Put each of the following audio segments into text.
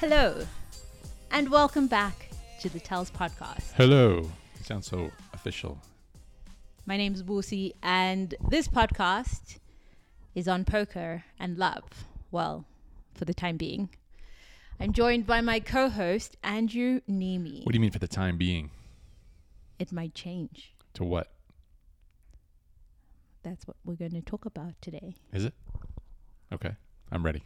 Hello, and welcome back to the Tells podcast. Hello. You sound so official. My name is Wusi, and this podcast is on poker and love. Well, for the time being. I'm joined by my co host, Andrew Neeme. What do you mean for the time being? It might change. To what? That's what we're going to talk about today. Is it? Okay. I'm ready.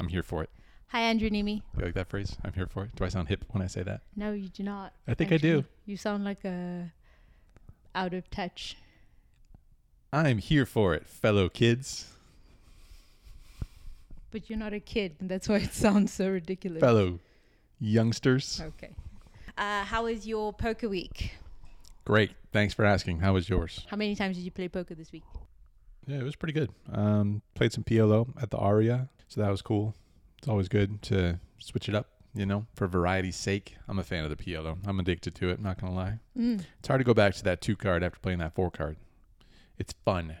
I'm here for it. Hi, Andrew Neeme. You like that phrase? I'm here for it. Do I sound hip when I say that? No, you do not. I think I do. You sound like a out of touch. I'm here for it, fellow kids, But you're not a kid, and that's why it sounds so ridiculous. fellow youngsters. Okay. Uh, how was your poker week? Great. Thanks for asking. How was yours? How many times did you play poker this week? Yeah, it was pretty good. Um, played some PLO at the Aria, so that was cool. It's always good to switch it up, you know, for variety's sake. I'm a fan of the PLO. I'm addicted to it, I'm not going to lie. Mm. It's hard to go back to that two card after playing that four card. It's fun.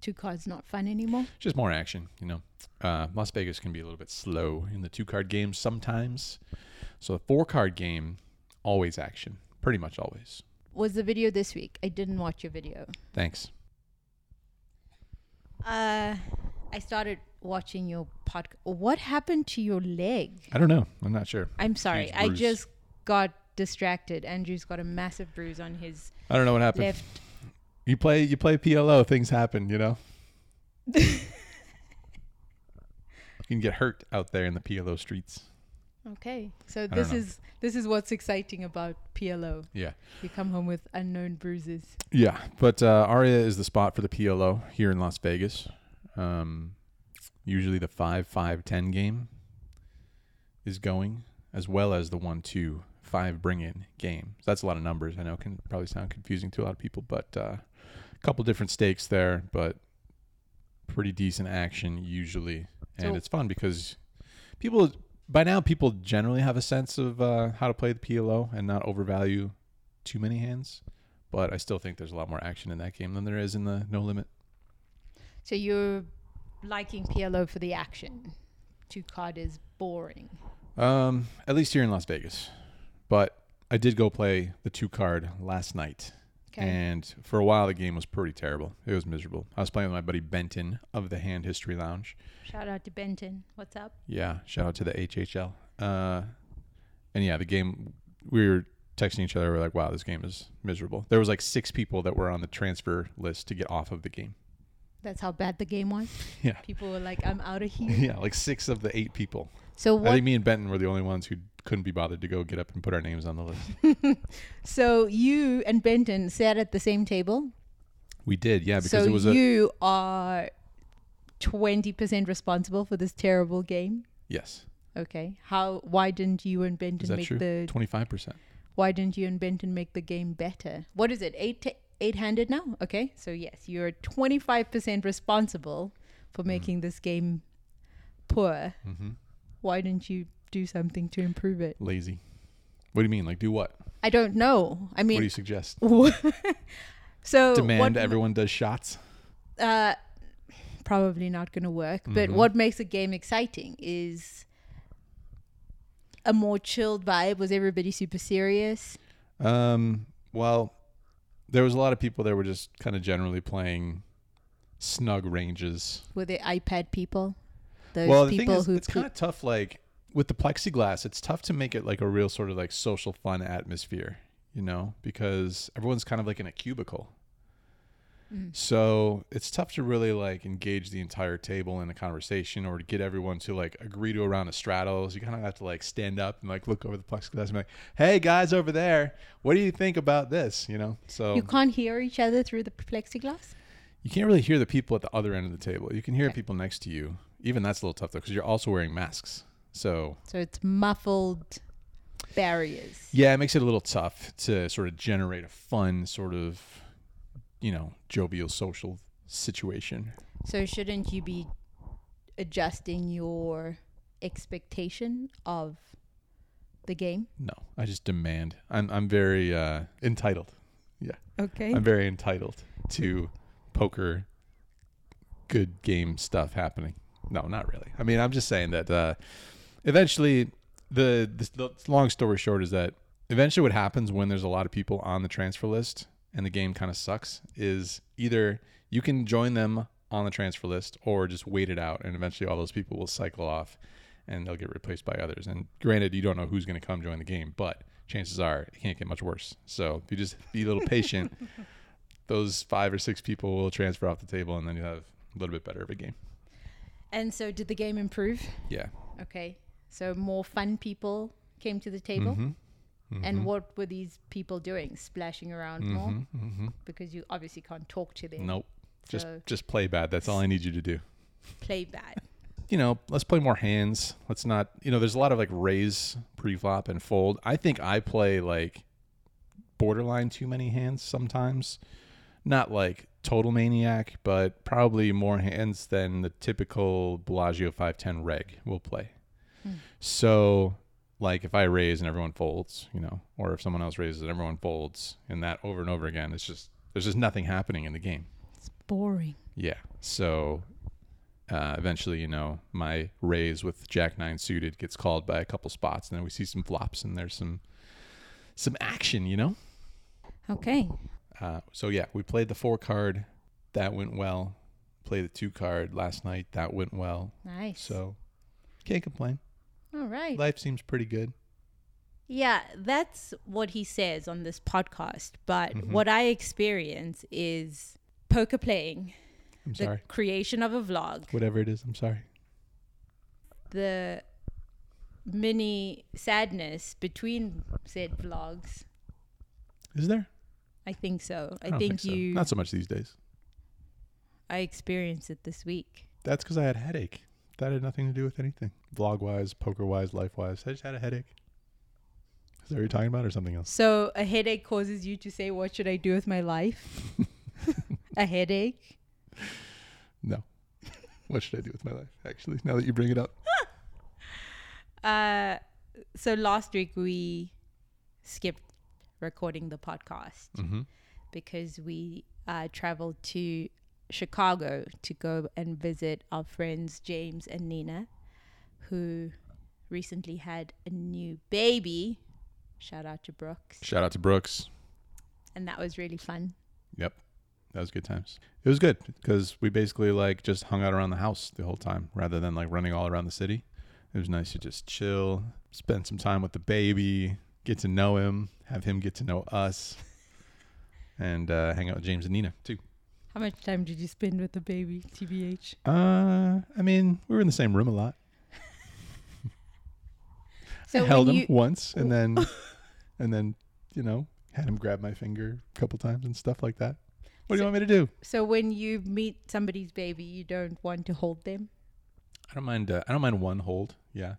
Two cards not fun anymore. just more action, you know. Uh, Las Vegas can be a little bit slow in the two card games sometimes. So a four card game, always action, pretty much always. Was the video this week? I didn't watch your video. Thanks. Uh, I started watching your podcast. What happened to your leg? I don't know. I'm not sure. I'm sorry. I just got distracted. Andrew's got a massive bruise on his I don't know what happened. left. You play you play PLO, things happen, you know. you can get hurt out there in the PLO streets. Okay, so this is this is what's exciting about PLO. Yeah. You come home with unknown bruises. Yeah, but uh, Aria is the spot for the PLO here in Las Vegas. Um, usually the 5 5 10 game is going, as well as the 1 2 5 bring in game. So that's a lot of numbers. I know can probably sound confusing to a lot of people, but uh, a couple different stakes there, but pretty decent action usually. And So- it's fun because people, by now, people generally have a sense of uh, how to play the PLO and not overvalue too many hands but I still think there's a lot more action in that game than there is in the no limit. So you're liking PLO for the action. Two card is boring. Um, at least here in Las Vegas. But I did go play the two card last night, Okay. and for a while the game was pretty terrible. It was miserable. I was playing with my buddy Benton of the Hand History Lounge. Shout out to Benton. What's up? Yeah, shout out to the HHL. Uh, and yeah, the game we were texting each other. We're like, "Wow, this game is miserable." There was like six people that were on the transfer list to get off of the game. That's how bad the game was. Yeah. People were like, "I'm out of here." Yeah, like six of the eight people. So I think me and Benton were the only ones who couldn't be bothered to go get up and put our names on the list. So you and Benton sat at the same table. We did, yeah, because so it was a you are twenty percent responsible for this terrible game. yes. Okay. How? Why didn't you and Benton make true? the? Twenty five percent. Why didn't you and Benton make the game better? What is it? Eight t- eight handed now. Okay. So yes, you're twenty five percent responsible for Mm-hmm. making this game poor. Mm-hmm. Why didn't you do something to improve it? Lazy. What do you mean? Like do what? I don't know. I mean, what do you suggest? so Demand what, everyone does shots. uh, probably not going to work. But Mhm. what makes a game exciting is a more chilled vibe. Was everybody super serious? Um. Well, there was a lot of people that were just kind of generally playing snug ranges. Were the iPad people? Those well, the thing people is, who it's kind of tough. Like with the plexiglass, it's tough to make it like a real sort of like social fun atmosphere. You know, because everyone's kind of like in a cubicle. Mm. So it's tough to really like engage the entire table in a conversation or to get everyone to like agree to a round of straddles. you kind of have to like stand up and like look over the plexiglass and be like, "Hey guys over there, what do you think about this?" You know. So you can't hear each other through the plexiglass. you can't really hear the people at the other end of the table. You can hear Okay. people next to you. Even that's a little tough though because you're also wearing masks. So So it's muffled barriers. yeah, it makes it a little tough to sort of generate a fun sort of, you know, jovial social situation. So shouldn't you be adjusting your expectation of the game? No, I just demand. I'm I'm very uh, entitled. Yeah. Okay. I'm very entitled to poker good game stuff happening. No, not really. I mean, I'm just saying that uh, eventually the, the the long story short is that eventually what happens when there's a lot of people on the transfer list and the game kind of sucks is either you can join them on the transfer list or just wait it out and eventually all those people will cycle off and they'll get replaced by others and granted you don't know who's going to come join the game but chances are it can't get much worse so if you just be a little patient those five or six people will transfer off the table and then you have a little bit better of a game And so, did the game improve? yeah Okay. So, more fun people came to the table. Mm-hmm. Mhm. And what were these people doing? Splashing around more? Mhm, mhm. Because you obviously can't talk to them. Nope. Just So, just play bad. That's all I need you to do. play bad. You know, let's play more hands. Let's not. You know, there's a lot of like raise, pre-flop, and fold. I think I play like borderline too many hands sometimes. Not like total maniac, but probably more hands than the typical Bellagio 510 reg will play. Hmm. So, like if I raise and everyone folds, you know, or if someone else raises and everyone folds, and that over and over again, it's just there's just nothing happening in the game. It's boring. Yeah. So uh, eventually, you know, my raise with Jack Nine suited gets called by a couple spots, and then we see some flops, and there's some some action, you know. Okay. Uh, so yeah, we played the four card, that went well. Played the two card last night, that went well. Nice. So can't complain. All right. Life seems pretty good. Yeah, that's what he says on this podcast. But Mhm. what I experience is poker playing, I'm the sorry. creation of a vlog, Whatever it is, I'm sorry. the mini sadness between said vlogs. Is there? I think so. I, don't think, so. you. Not so much these days. I experienced it this week. That's because I had a headache. That had nothing to do with anything. Vlog wise, poker wise, life wise. I just had a headache. Is that what you're talking about or something else? So a headache causes you to say, "What should I do with my life?" a headache. No. what should I do with my life, actually, now that you bring it up? Uh, so last week we skipped recording the podcast Mm-hmm. because we uh, traveled to Chicago to go and visit our friends James and Nina, who recently had a new baby. Shout out to Brooks. Shout out to Brooks. And that was really fun. Yep. That was good times. It was good because we basically like just hung out around the house the whole time rather than like running all around the city. It was nice to just chill, spend some time with the baby, get to know him, have him get to know us, and uh, hang out with James and Nina too. How much time did you spend with the baby, TBH? Uh, I mean, we were in the same room a lot. So I held him you, once and then, and then, you know, had him grab my finger a couple times and stuff like that. What do you want me to do? so when you meet somebody's baby, you don't want to hold them. I don't mind. Uh, I don't mind one hold. Yeah,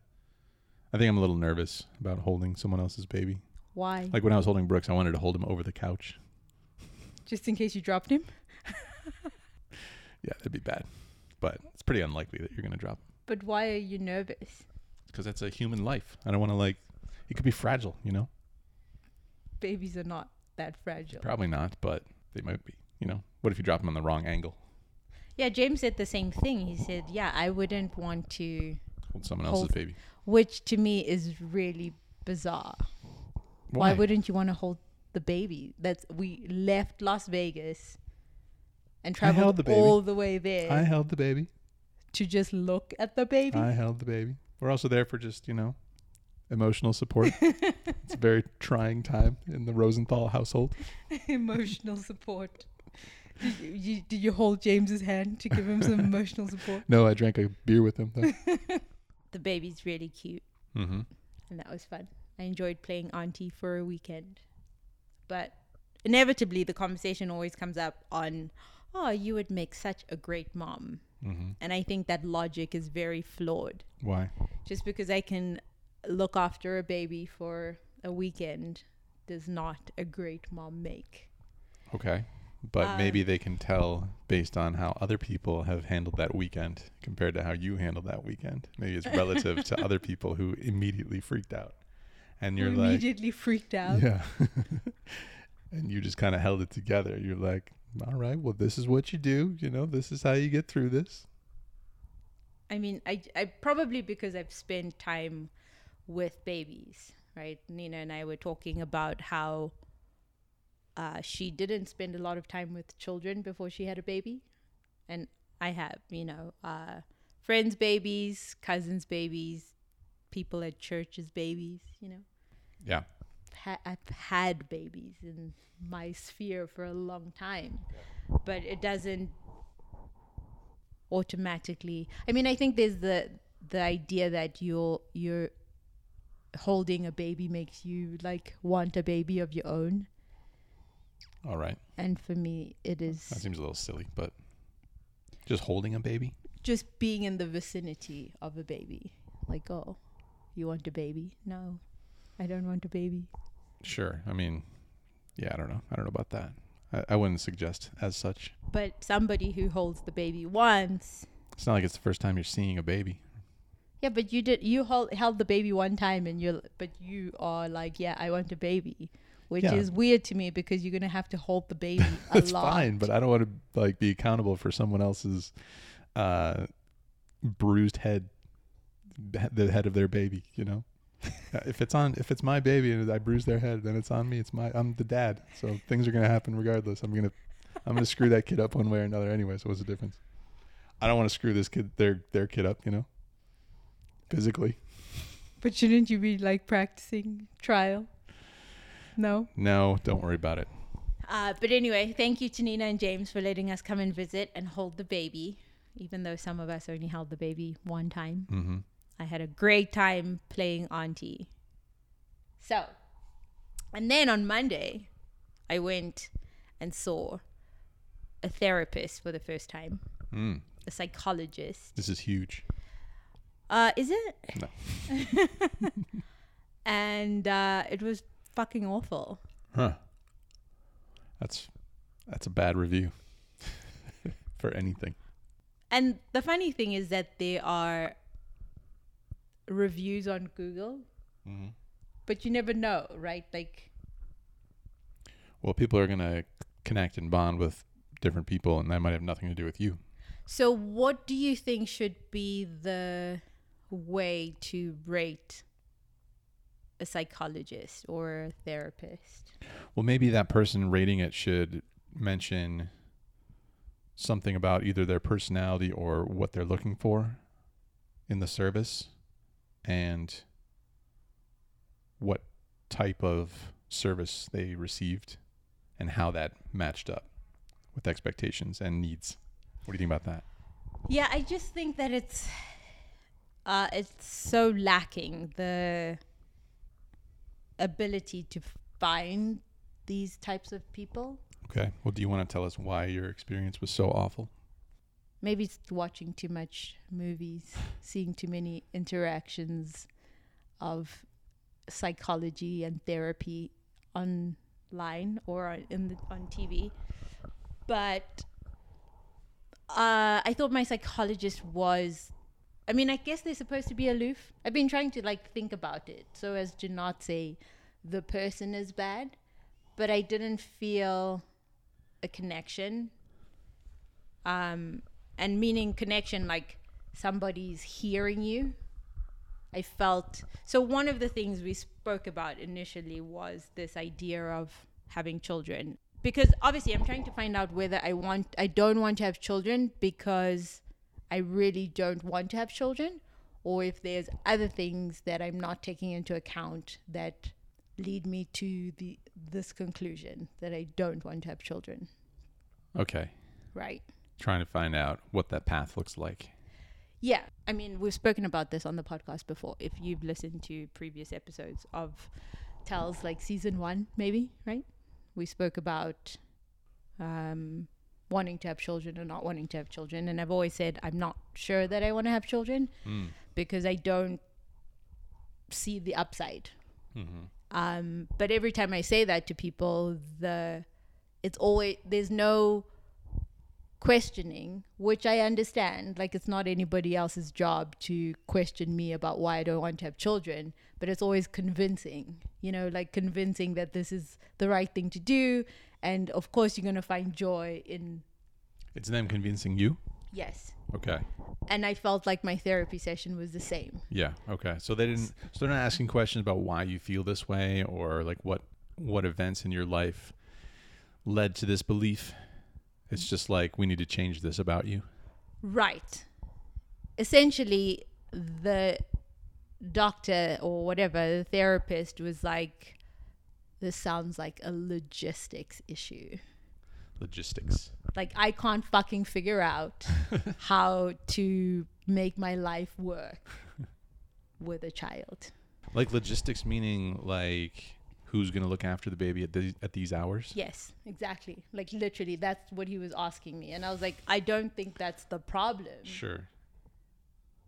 I think I'm a little nervous about holding someone else's baby. Why? Like when I was holding Brooks, I wanted to hold him over the couch. Just in case you dropped him. Yeah, that'd be bad, but it's pretty unlikely that you're gonna drop But why are you nervous? because that's a human life. I don't want to like. It could be fragile, you know. Babies are not that fragile. Probably not, but they might be. You know, what if you drop them on the wrong angle? Yeah, James said the same thing. He said, "Yeah, I wouldn't want to," Hold someone Hold- else's baby. which to me is really bizarre. Why, wouldn't you want to hold the baby? That's we left Las Vegas and I held traveled the baby. all the way there I held the baby. to just look at the baby. I held the baby. We're also there for just you know, emotional support. it's a very trying time in the Rosenthal household. emotional support. Did you, you, did you hold James's hand to give him some emotional support? No, I drank a beer with him though. The baby's really cute. mm-hmm. and that was fun. I enjoyed playing auntie for a weekend. But inevitably, the conversation always comes up on, oh, you would make such a great mom. Mm-hmm. And I think that logic is very flawed. Why? Just because I can look after a baby for a weekend does not a great mom make. Okay. But maybe Um, they can tell based on how other people have handled that weekend compared to how you handled that weekend. Maybe it's relative to other people who immediately freaked out. And you're Who like, immediately freaked out. yeah. and you just kind of held it together. You're like, all right, well, this is what you do. You know, this is how you get through this. I I mean, I, I probably because I've spent time with babies, right? Nina and I were talking about how uh, she didn't spend a lot of time with children before she had a baby. And I have, you know, uh, friends' babies, cousins' babies, people at churches' babies, you know. Yeah. Ha- I've had babies in my sphere for a long time, but it doesn't automatically. I mean, I think there's the the idea that you're you're holding a baby makes you like want a baby of your own, All right. and for me, it is. That seems a little silly, but just holding a baby. just being in the vicinity of a baby. Like, oh, you want a baby? No, I don't want a baby. Sure. I mean, yeah, I don't know. I don't know about that. I, I wouldn't suggest as such. But somebody who holds the baby once It's not like it's the first time you're seeing a baby. Yeah, but you did you hold held the baby one time and you're but you are like, yeah, I want a baby, which Yeah. is weird to me because you're gonna have to hold the baby a That's lot. fine, but I don't want to like be accountable for someone else's uh, bruised head, the head of their baby. You know, if it's on, if it's my baby and I bruise their head, then it's on me. It's my, I'm the dad, so things are gonna happen regardless. I'm gonna, I'm gonna screw that kid up one way or another anyway. So what's the difference? I don't want to screw this kid, their their kid up. You know, physically. But shouldn't you be like practicing trial? No. No, don't worry about it. Uh, but anyway, thank you to Nina and James for letting us come and visit and hold the baby, even though some of us only held the baby one time. Mm-hmm. I had a great time playing Auntie. So, and then on Monday, I went and saw a therapist for the first time, Mm, a psychologist. this is huge. Uh, is it? No. and uh, it was fucking awful. Huh. That's that's a bad review for anything. And the funny thing is that they are reviews on Google, Mm-hmm. but you never know, right? Like, Well, people are gonna connect and bond with different people, and that might have nothing to do with you. So, what do you think should be the way to rate a psychologist or a therapist? Well, maybe that person rating it should mention something about either their personality or what they're looking for in the service, and what type of service they received, and how that matched up with expectations and needs. What do you think about that? Yeah, I just think that it's uh, it's so lacking the ability to find these types of people. Okay. Well, do you want to tell us why your experience was so awful? Maybe it's watching too much movies, seeing too many interactions of psychology and therapy online or on- in the, on TV. But uh, I thought my psychologist was. I mean, I guess they're supposed to be aloof. I've been trying to like think about it so as to not say the person is bad, but I didn't feel a connection. Um, and meaning connection like somebody's hearing you. I felt so. One of the things we spoke about initially was this idea of having children because obviously I'm trying to find out whether I want, I don't want to have children because I really don't want to have children, or if there's other things that I'm not taking into account that lead me to the this conclusion that I don't want to have children. Okay. Right. Trying to find out what that path looks like. Yeah, I mean, we've spoken about this on the podcast before. If you've listened to previous episodes of Tells, like season one, maybe, right? We spoke about um, wanting to have children or not wanting to have children. And I've always said, I'm not sure that I want to have children Mm. because I don't see the upside. Mm-hmm. Um, but every time I say that to people, the it's always there's no questioning, which I understand. Like it's not anybody else's job to question me about why I don't want to have children, but it's always convincing. You know, like convincing that this is the right thing to do, and of course you're gonna find joy in It's them convincing you. yes. Okay. And I felt like my therapy session was the same. Yeah. Okay. So they didn't. So they're not asking questions about why you feel this way or like what what events in your life led to this belief. It's just like we need to change this about you. Right. Essentially, the doctor or whatever, the therapist was like, this sounds like a logistics issue. Logistics. Like, I can't fucking figure out how to make my life work with a child. Like logistics meaning like who's going to look after the baby at these at these hours? Yes, exactly. Like, literally, that's what he was asking me. And I was like, I don't think that's the problem. Sure.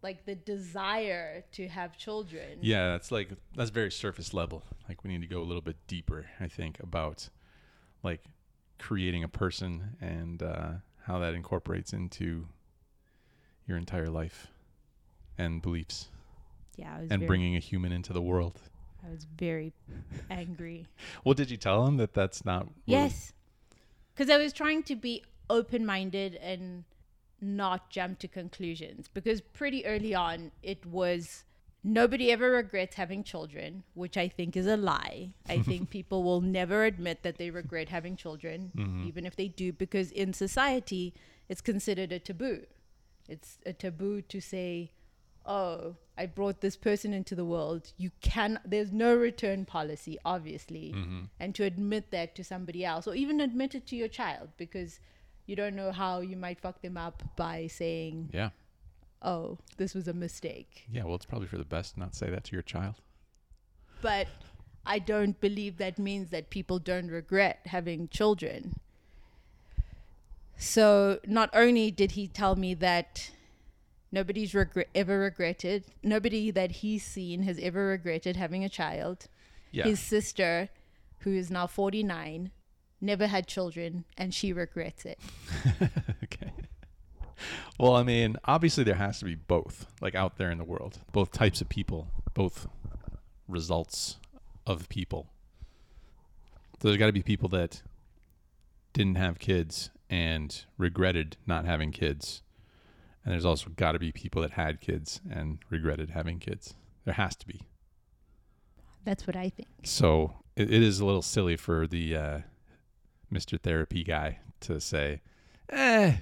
Like, the desire to have children. Yeah, that's like that's very surface level. Like we need to go a little bit deeper, I think, about like creating a person and uh, how that incorporates into your entire life and beliefs Yeah, and bringing a human into the world. I was very angry. Well, did you tell him that that's not? Yes. Because I was trying to be open minded and not jump to conclusions. Because pretty early on, it was nobody ever regrets having children, which I think is a lie. I think people will never admit that they regret having children, mm-hmm. even if they do, because in society, it's considered a taboo. It's a taboo to say, oh, I brought this person into the world. You can, there's no return policy, obviously. Mm-hmm. And to admit that to somebody else, or even admit it to your child, because you don't know how you might fuck them up by saying, Yeah. oh, this was a mistake. Yeah. Well, it's probably for the best not say that to your child. But I don't believe that means that people don't regret having children. So not only did he tell me that nobody's regret ever regretted, nobody that he's seen has ever regretted having a child. Yeah. His sister, who is now 49, never had children and she regrets it. okay. Well, I mean, obviously there has to be both, like out there in the world, both types of people, both results of people. So there's got to be people that didn't have kids and regretted not having kids. And there's also got to be people that had kids and regretted having kids. There has to be. That's what I think. So it, it is a little silly for the uh, Mr. Therapy guy to say, eh,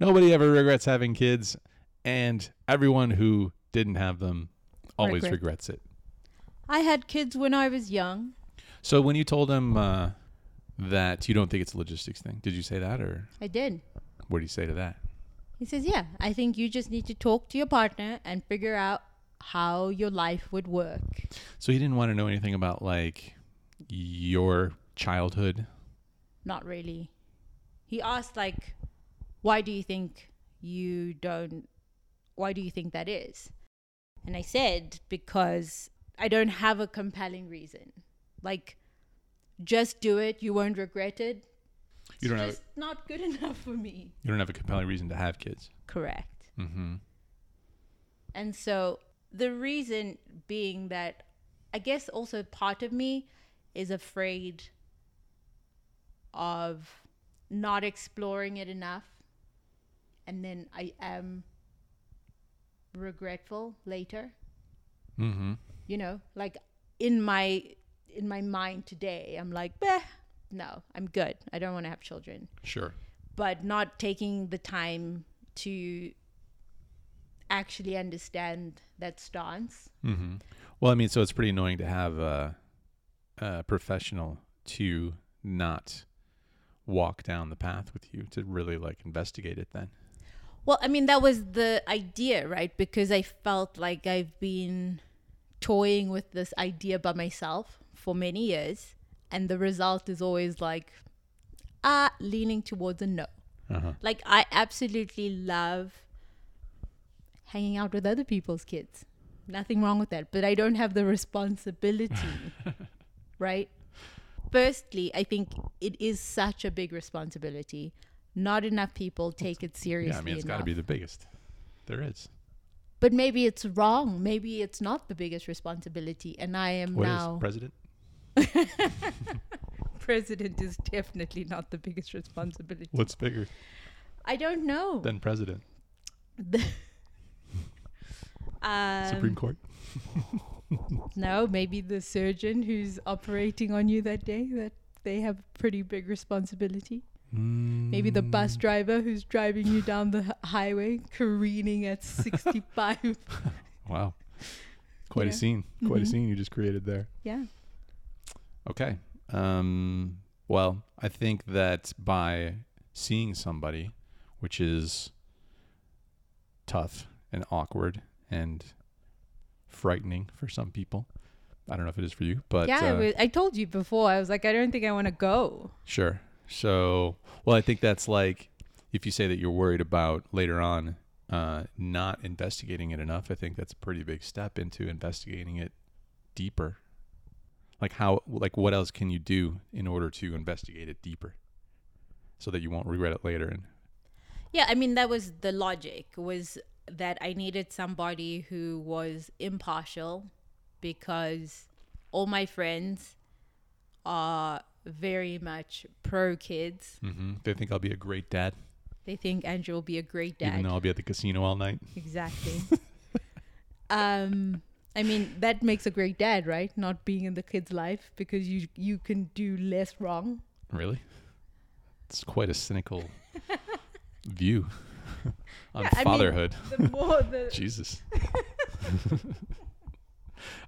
nobody ever regrets having kids, and everyone who didn't have them always Regret. regrets it. I had kids when I was young. So when you told him uh, that you don't think it's a logistics thing, did you say that, or I did. what do you say to that? He says, Yeah, I think you just need to talk to your partner and figure out how your life would work. So he didn't want to know anything about like your childhood. Not really. He asked, like, why do you think you don't, why do you think that is? And I said, because I don't have a compelling reason. Like, just do it, you won't regret it. It's You don't have- just not good enough for me. You don't have a compelling reason to have kids. Correct. Mm-hmm. And so the reason being that I guess also part of me is afraid of not exploring it enough. And then I am regretful later. Mm-hmm. You know, like in my in my mind today, I'm like, Bah, no, I'm good. I don't want to have children. Sure. But not taking the time to actually understand that stance. Mm-hmm. Well, I mean, so it's pretty annoying to have a, a professional to not walk down the path with you to really like investigate it. Then, Well, I mean, that was the idea, right? Because I felt like I've been toying with this idea by myself for many years. And the result is always like, ah, leaning towards a no. uh-huh. Like, I absolutely love hanging out with other people's kids. Nothing wrong with that. But I don't have the responsibility, right? Firstly, I think it is such a big responsibility. Not enough people take it seriously. yeah, I mean, it's got to be the biggest. There is. But maybe it's wrong. Maybe it's not the biggest responsibility. And I am What is now president? president is definitely not the biggest responsibility. What's bigger? I don't know. Than president, um, Supreme Court. No, maybe the surgeon who's operating on you that day. That they have a pretty big responsibility. Maybe the bus Mm, driver who's driving you down the highway, careening at 65. Wow. Quite a scene. Quite Mhm. a scene you just created there. yeah. Okay. Um, well, I think that by seeing somebody, which is tough and awkward and frightening for some people, I don't know if it is for you, but yeah, uh, was- I told you before. I was like, I don't think I want to go. Sure. So, well, I think that's like if you say that you're worried about later on uh, not investigating it enough, I think that's a pretty big step into investigating it deeper. Like how, like what else can you do in order to investigate it deeper, so that you won't regret it later? And Yeah, I mean that was the logic was that I needed somebody who was impartial because all my friends are very much pro kids. mm-hmm. they think I'll be a great dad, They think Andrew will be a great dad even though I'll be at the casino all night. Exactly. um I mean that makes a great dad, right? Not being in the kid's life because you you can do less wrong. Really, it's quite a cynical view on Yeah, I mean- fatherhood. The more the Jesus.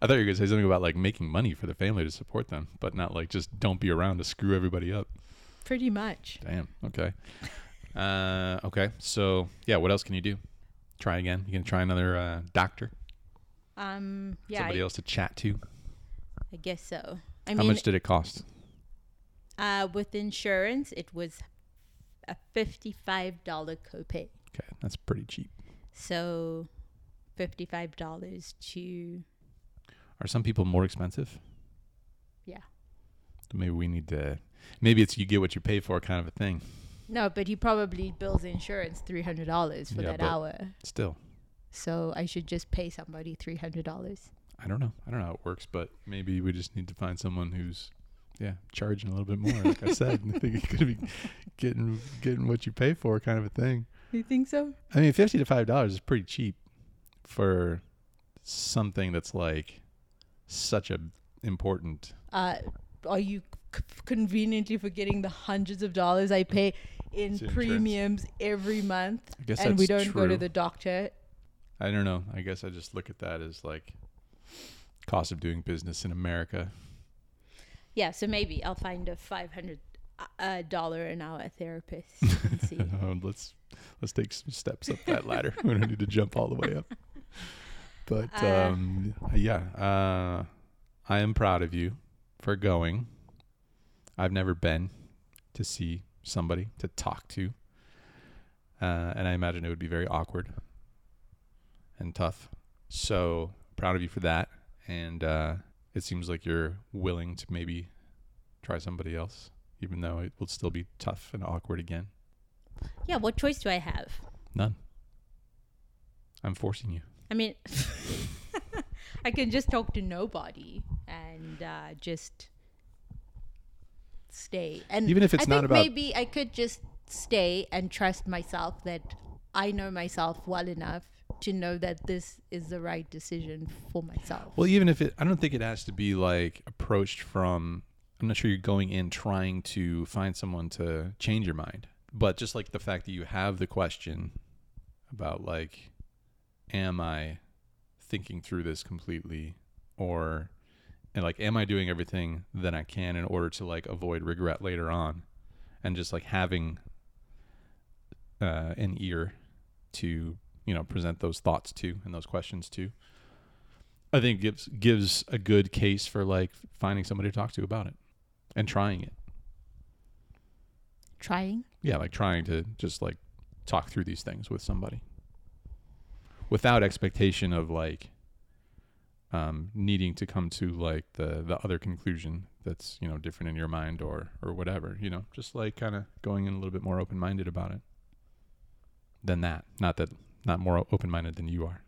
I thought you were gonna say something about like making money for the family to support them, but not like just don't be around to screw everybody up. pretty much. Damn. Okay. Uh, okay. So yeah, what else can you do? Try again. You can try another uh, doctor, Um yeah, somebody I, else to chat to. I guess so. I How mean much did it cost? Uh, with insurance, it was a fifty-five dollar copay. Okay, that's pretty cheap. So, fifty-five dollars to Are some people more expensive? Yeah. Maybe we need to. Maybe it's you get what you pay for kind of a thing. no, but he probably bills insurance three hundred dollars for Yeah, that hour. Still, So I should just pay somebody three hundred dollars. I don't know. I don't know how it works, but maybe we just need to find someone who's, yeah, charging a little bit more. Like I said, I think it could be getting getting what you pay for, kind of a thing. You think so? I mean, fifty to five dollars is pretty cheap for something that's like such a important. Uh, are you c- conveniently forgetting the hundreds of dollars I pay in premiums every month, and we don't go to the doctor? I don't know. I guess I just look at that as like cost of doing business in America. Yeah, so maybe I'll find a five hundred uh, dollar an hour therapist. Uh, let's let's take some steps up that ladder. we don't need to jump all the way up. But Uh, um, yeah, uh, I am proud of you for going. I've never been to see somebody to talk to, uh, and I imagine it would be very awkward and tough. So proud of you for that, and uh, it seems like you're willing to maybe try somebody else, even though it will still be tough and awkward again. Yeah, what choice do I have? None. I'm forcing you. I mean, I can just talk to nobody and uh, just stay. And Even if it's I not think about- maybe I could just stay and trust myself that I know myself well enough to know that this is the right decision for myself. Well, even if it, I don't think it has to be like approached from. I'm not sure you're going in trying to find someone to change your mind, but just like the fact that you have the question about like, am I thinking through this completely, or and like, am I doing everything that I can in order to like avoid regret later on, and just like having uh, an ear to you know present those thoughts to and those questions to. I think gives gives a good case for like finding somebody to talk to about it and trying it. Trying. Yeah, like trying to just like talk through these things with somebody without expectation of like um, needing to come to like the the other conclusion that's you know different in your mind or or whatever. You know, just like kind of going in a little bit more open minded about it than that. Not that not more open minded than you are.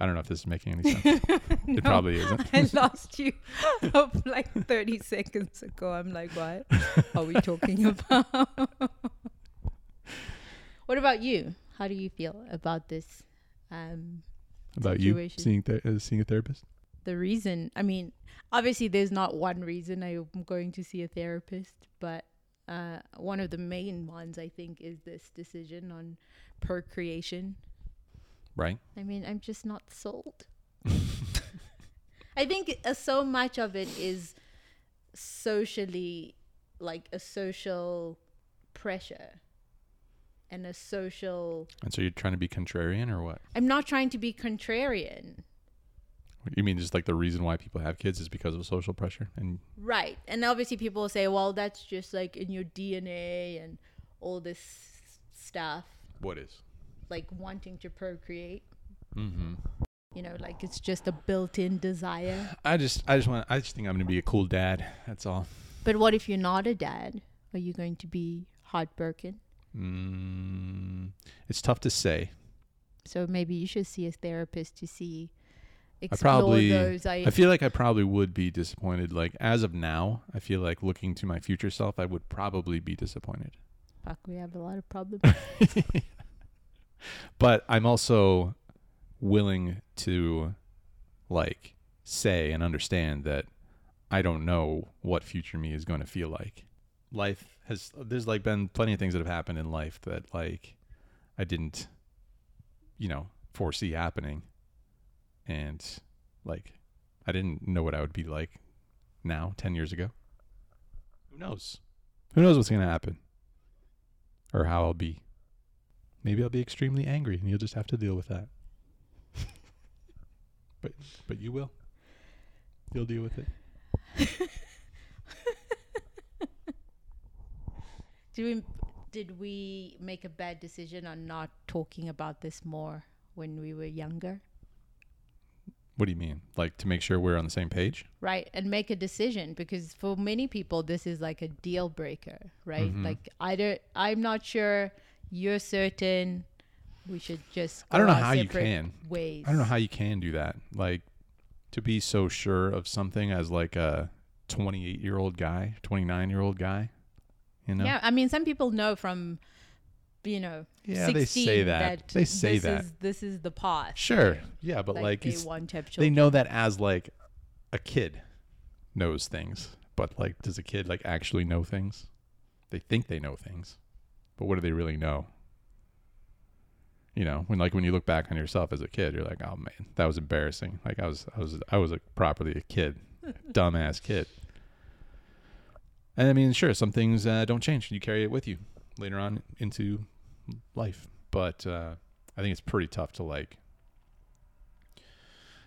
I don't know if this is making any sense. It probably isn't. I lost you like 30 seconds ago. I'm like, what are we talking about? What about you? How do you feel about this? Um, About you seeing th- uh, seeing a therapist? the reason, I mean, obviously, there's not one reason I'm going to see a therapist, but uh, one of the main ones I think is this decision on procreation. Right. I mean, I'm just not sold. I think uh, so much of it is socially like a social pressure and a social. And so you're trying to be contrarian or what? I'm not trying to be contrarian. You mean just like the reason why people have kids is because of social pressure? And Right. And obviously, people will say, well, that's just like in your DNA and all this stuff, what is? like wanting to procreate. Mm-hmm. You know, like it's just a built in desire. I just I just want I just think I'm gonna be a cool dad. That's all. But what if you're not a dad? Are you going to be heartbroken? Mm, it's tough to say. So maybe you should see a therapist to see explore probably- those. I, I feel like I probably would be disappointed. Like as of now, I feel like looking to my future self, I would probably be disappointed. fuck, we have a lot of problems. but I'm also willing to like say and understand that I don't know what future me is going to feel like. Life has there's like been plenty of things that have happened in life that like I didn't you know foresee happening and like I didn't know what I would be like now 10 years ago. Who knows? Who knows what's going to happen or how I'll be. Maybe I'll be extremely angry and you'll just have to deal with that. but but you will. You'll deal with it. Did we did we make a bad decision on not talking about this more when we were younger? What do you mean? Like to make sure we're on the same page? Right, and make a decision because for many people this is like a deal breaker, right? Mhm. Like I don't I'm not sure, you're certain we should just I don't know how you can. ways. I don't know how you can do that. Like to be so sure of something as like a 28 year old guy, 29 year old guy. You know? Yeah, I mean some people know from you know, Yeah, 16 they say that. They say this that. Is, this is the path. Sure. Yeah, but like, they it's, want to have they know that as like a kid knows things. But like does a kid like actually know things? They think they know things. But what do they really know? You know, when like when you look back on yourself as a kid, you're like, "Oh man, that was embarrassing." Like I was I was I was a properly a kid. Dumbass kid. And I mean, sure, some things uh, don't change. You carry it with you later on into life. But uh, I think it's pretty tough to like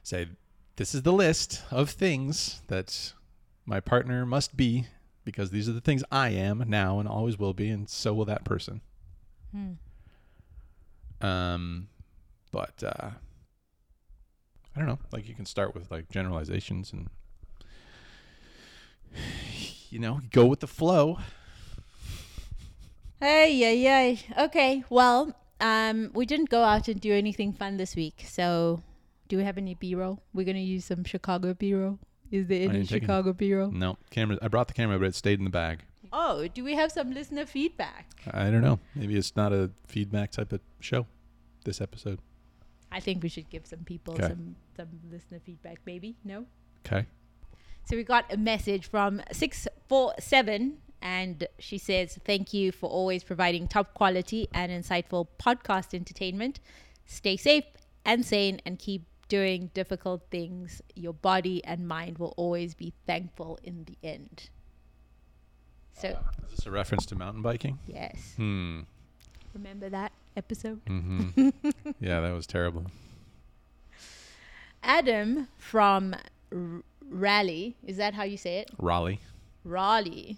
say, this is the list of things that my partner must be because these are the things I am now and always will be, and so will that person. Hmm. Um, but uh, I don't know. Like you can start with like generalizations and you know go with the flow. Hey, yeah, yeah. Okay, well, um, we didn't go out and do anything fun this week. So, do we have any B-roll? We're gonna use some Chicago B-roll. Is there any didn't take any. Chicago B-roll? No camera. I brought the camera, but it stayed in the bag. Oh, do we have some listener feedback? I don't know. Maybe it's not a feedback type of show. This episode. I think we should give some people 'Kay. some some listener feedback. Maybe no. Okay. So we got a message from 647 and she says, Thank you for always providing top quality and insightful podcast entertainment. Stay safe and sane and keep doing difficult things. Your body and mind will always be thankful in the end. So, Is this a reference to mountain biking? yes, Hmm. remember that episode? Mm-hmm. yeah, that was terrible. Adam from R- Raleigh, is that how you say it? Raleigh. Raleigh,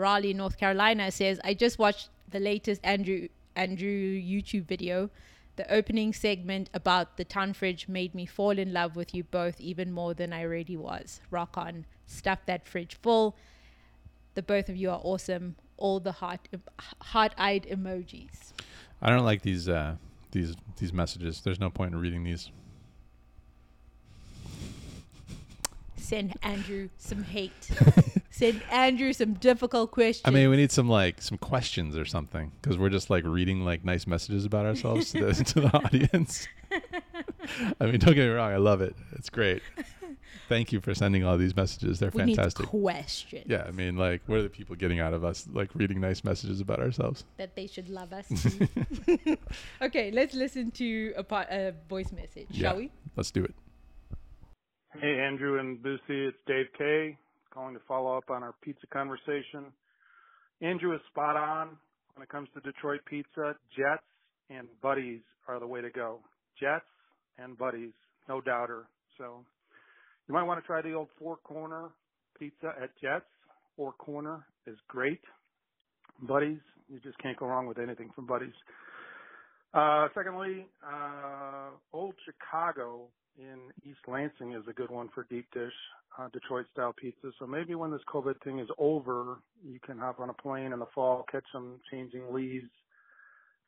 Raleigh, North Carolina says, I just watched the latest Andrew Andrew YouTube video. The opening segment about the town fridge made me fall in love with you both even more than I already was. Rock on. Stuff that fridge full. The both of you are awesome. All the heart heart-eyed emojis. I don't like these uh, these these messages. There's no point in reading these. Send Andrew some hate. Send Andrew some difficult questions. I mean, we need some like some questions or something because we're just like reading like nice messages about ourselves to the, to the audience. I mean, don't get me wrong, I love it. It's great. Thank you for sending all these messages. They're we fantastic. need questions. Yeah, I mean, like, what are the people getting out of us? Like reading nice messages about ourselves. That they should love us. too. okay, let's listen to a, part, a voice message, Yeah. shall we? Let's do it. Hey, Andrew and Boosie, it's Dave K. Calling to follow up on our pizza conversation. Andrew is spot on when it comes to Detroit pizza. Jet's and Buddy's are the way to go. Jet's and Buddy's, no doubter. So you might want to try the old four corner pizza at Jet's. Four corner is great. Buddy's, you just can't go wrong with anything from Buddy's. Uh, secondly, uh, Old Chicago in East Lansing is a good one for deep dish uh, Detroit style pizza. So maybe when this COVID thing is over, you can hop on a plane in the fall, catch some changing leaves,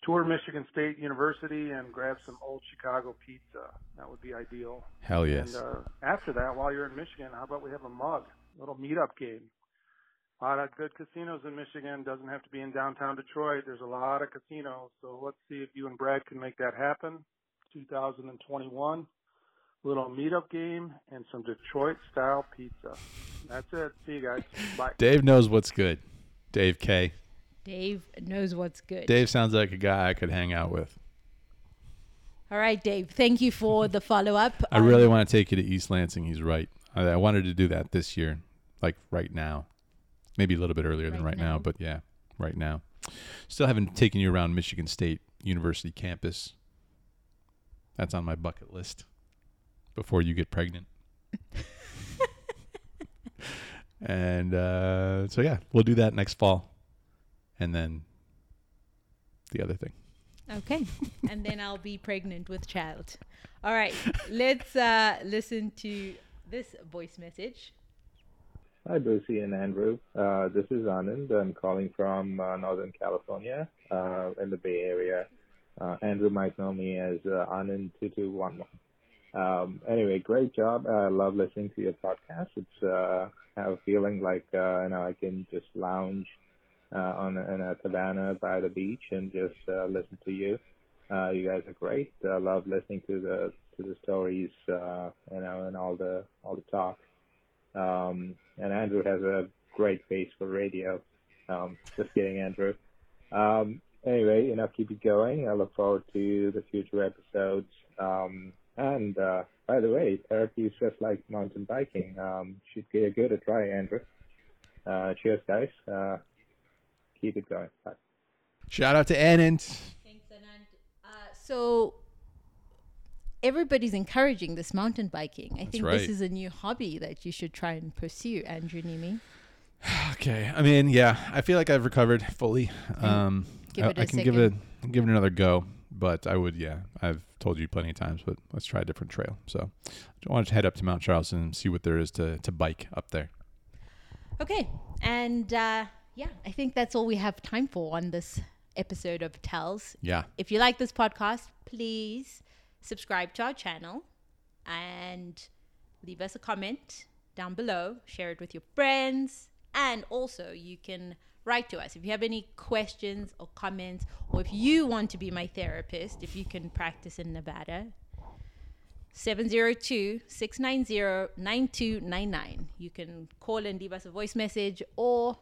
tour Michigan State University, and grab some Old Chicago pizza. That would be ideal. Hell yes. And uh, after that, while you're in Michigan, how about we have a mug, a little meetup game? A lot of good casinos in Michigan. Doesn't have to be in downtown Detroit. There's a lot of casinos. So let's see if you and Brad can make that happen. 2021. Little meetup game and some Detroit style pizza. That's it. See you guys. Bye. Dave knows what's good. Dave K. Dave knows what's good. Dave sounds like a guy I could hang out with. All right, Dave. Thank you for the follow up. I really um, want to take you to East Lansing. He's right. I, I wanted to do that this year, like right now. Maybe a little bit earlier than Right right now, now. but yeah, right now. Still haven't taken you around Michigan State University campus. That's on my bucket list before you get pregnant. and uh, so, yeah, we'll do that next fall. And then the other thing. Okay. and then I'll be pregnant with child. All right. Let's uh, listen to this voice message. Hi, Brucey and Andrew. Uh, this is Anand. I'm calling from uh, Northern California uh, in the Bay Area. Uh, Andrew might know me as uh, Anand2211. Um, anyway, great job. I love listening to your podcast. It's uh, I have a feeling like uh, you know I can just lounge uh, on a, in a cabana by the beach and just uh, listen to you. Uh, you guys are great. I love listening to the to the stories, uh, you know, and all the all the talk. Um, and Andrew has a great face for radio. Um, just kidding, Andrew. Um, anyway, you know, keep it going. I look forward to the future episodes. Um, and uh, by the way, therapy is just like mountain biking. Um, should give it a try, Andrew. Uh, cheers, guys. Uh, keep it going. Bye. Shout out to Anand. Thanks, Anand. Uh, so everybody's encouraging this mountain biking. I think right. this is a new hobby that you should try and pursue, Andrew Neeme. Okay. I mean, yeah, I feel like I've recovered fully. Um, Give I, it a I can give it give it another go, but I would, yeah. I've told you plenty of times, but let's try a different trail. So, I want to head up to Mount Charleston and see what there is to to bike up there. Okay. And uh, yeah, I think that's all we have time for on this episode of Tells. Yeah. If you like this podcast, please subscribe to our channel and leave us a comment down below. Share it with your friends. And also, you can write to us if you have any questions or comments, or if you want to be my therapist, if you can practice in Nevada. 702 690 9299. You can call and leave us a voice message or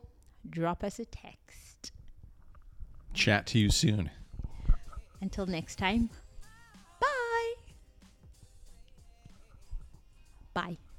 drop us a text. Chat to you soon. Until next time. Bye. Bye.